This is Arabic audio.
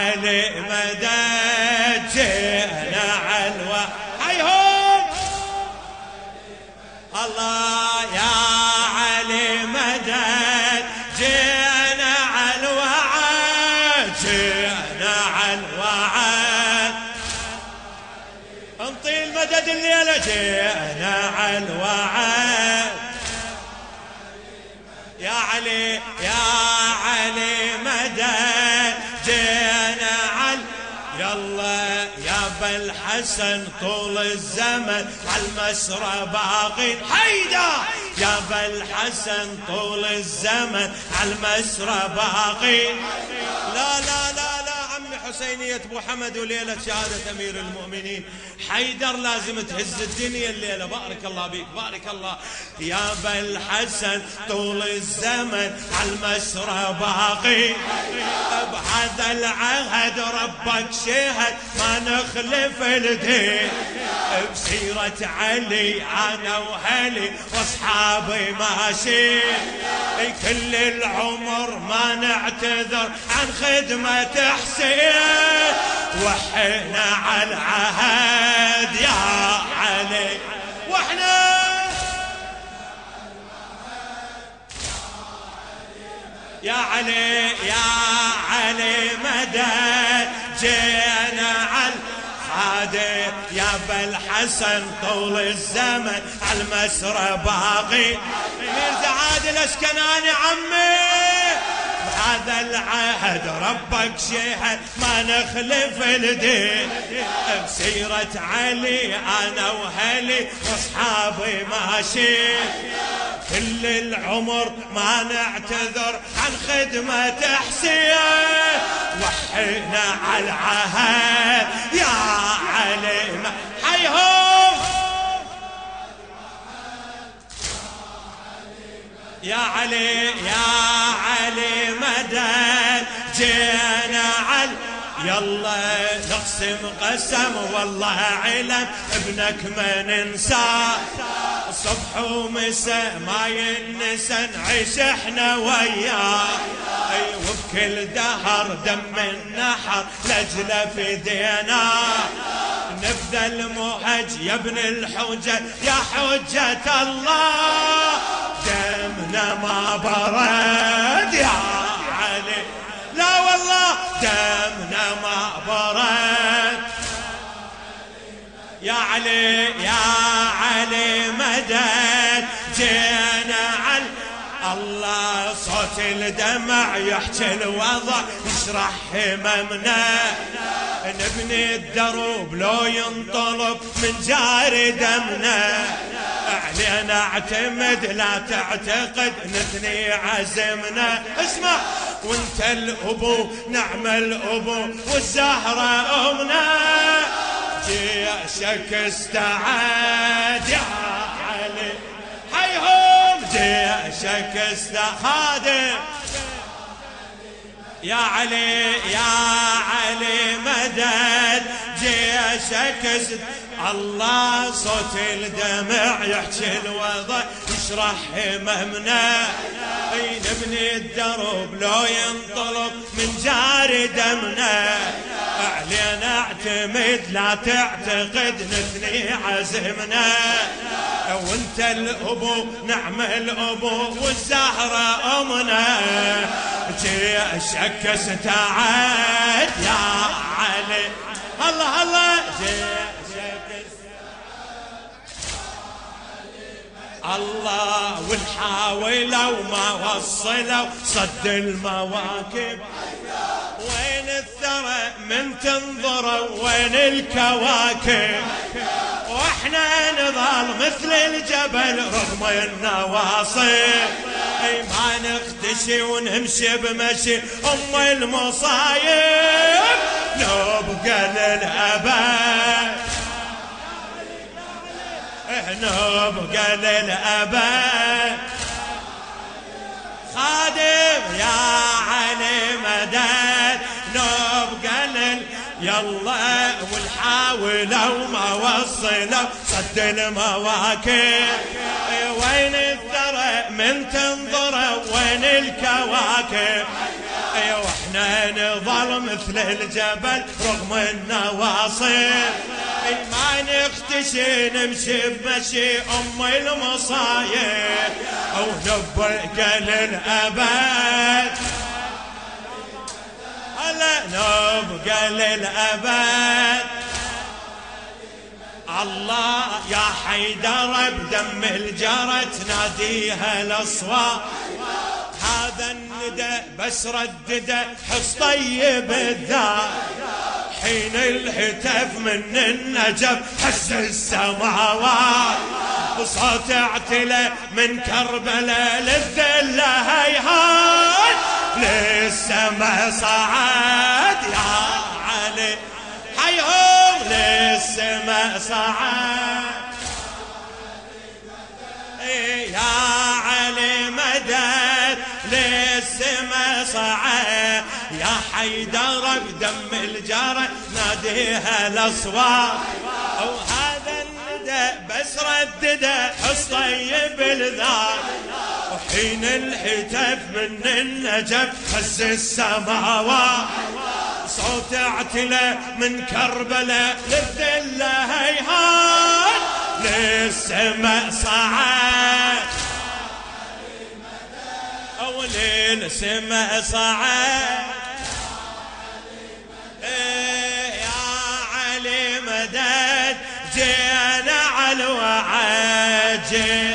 علي مدد علوى حيهم الله يا علي مدد جينا علوعد جينا علوعد انطي المدد الليلة جينا علوعد بالحسن طول الزمن على المسرى باقي حيدا يا بالحسن طول الزمن على المسرى باقي. لا لا لا. حسينية ابو حمد وليلة شهادة أمير المؤمنين. حيدر لازم تهز الدنيا الليلة. بارك الله بيك بارك الله. يا بالحسن طول الزمن على المسرى باقي. بهذا العهد ربك شهد ما نخلف الدين. بسيرة علي أنا وهلي وأصحابي ماشي كل العمر ما نعتذر عن خدمة حسين. وحنا على العهد يا علي. وإحنا يا علي يا علي مدد جينا على خادم يا بالحسن طول الزمن على المسرى باقي ميرزا عادل اسكناني عمي. هذا العهد ربك شهد ما نخلف الدين. بسيرة علي أنا وهلي وأصحابي ماشي كل العمر ما نعتذر عن خدمة حسين وحينا على العهد يا علي حيهم يا علي يا علي مدد جينا على يلا نقسم قسم والله علم ابنك ما ننسى. صبح ومساء ما ينسى نعيش إحنا وياه أي وبكل دهر دم النحر لجلة في دينا. نبدا المهج يا ابن الحجة يا حجة الله. دمنا ما برد يا علي. لا والله دمنا يا علي يا علي مدد جينا على الله صوت الدمع يحكي الوضع يشرح هممنا. نبني الدروب لو ينطلب من جار دمنا. علينا اعتمد لا تعتقد نثني عزمنا. اسمع وانت الأبو نعم الأبو والزهرة أمنا. جيشك استعاد يا علي. حيهم جيشك استخادم يا علي يا علي مدد جيشك است... الله صوت الدمع يحكي الوضع يشرح هممنا اي نبني الدرب لو ينطلب من جار دمنا. علينا اعتمد لا تعتقد نثني عزمنا. وانت الأبو نعم الأبو والزهرة أمنا. جيشك استعد يا علي. الله الله الله ونحاولوا وما وصلوا صد المواكب. وين الثرى من تنظروا وين الكواكب؟ وإحنا نظل مثل الجبل رغم النواصب. أي ما نختشي ونمشي بمشي أم المصايب نبقى للأبد. نبقى للأبد. يلا ونحاول وما وصلوا صد المواكب. وين الثرى من تنظر وين الكواكب؟ وإحنا نظل مثل الجبل رغم النواصب. ما نختشي نمشي بمشي أم المصايب. أو نبقى للأبد. هلا نبقى للأبد الله يا حيدر بدم الجرى تناديها الأصوات. هذا الندى بس ردده حس طيب الذات. حين الهتف من النجف حس السماوات. وصوت اعتلى من كربلاء للذلة هيهات. للسما صعد يا علي حيهم للسما صعد إيه يا علي مدد للسما صعد يا حيدر بدم الجرى ناديها الأصوات. أو هذا الندى بس ردده طيب الذات. وحين الهتف من النجف هز السماوات. صوت اعتلى من كربلاء للذلة هيهات للسماء صعد أو للسماء صعد إيه يا علي مدد جينا على الوعد.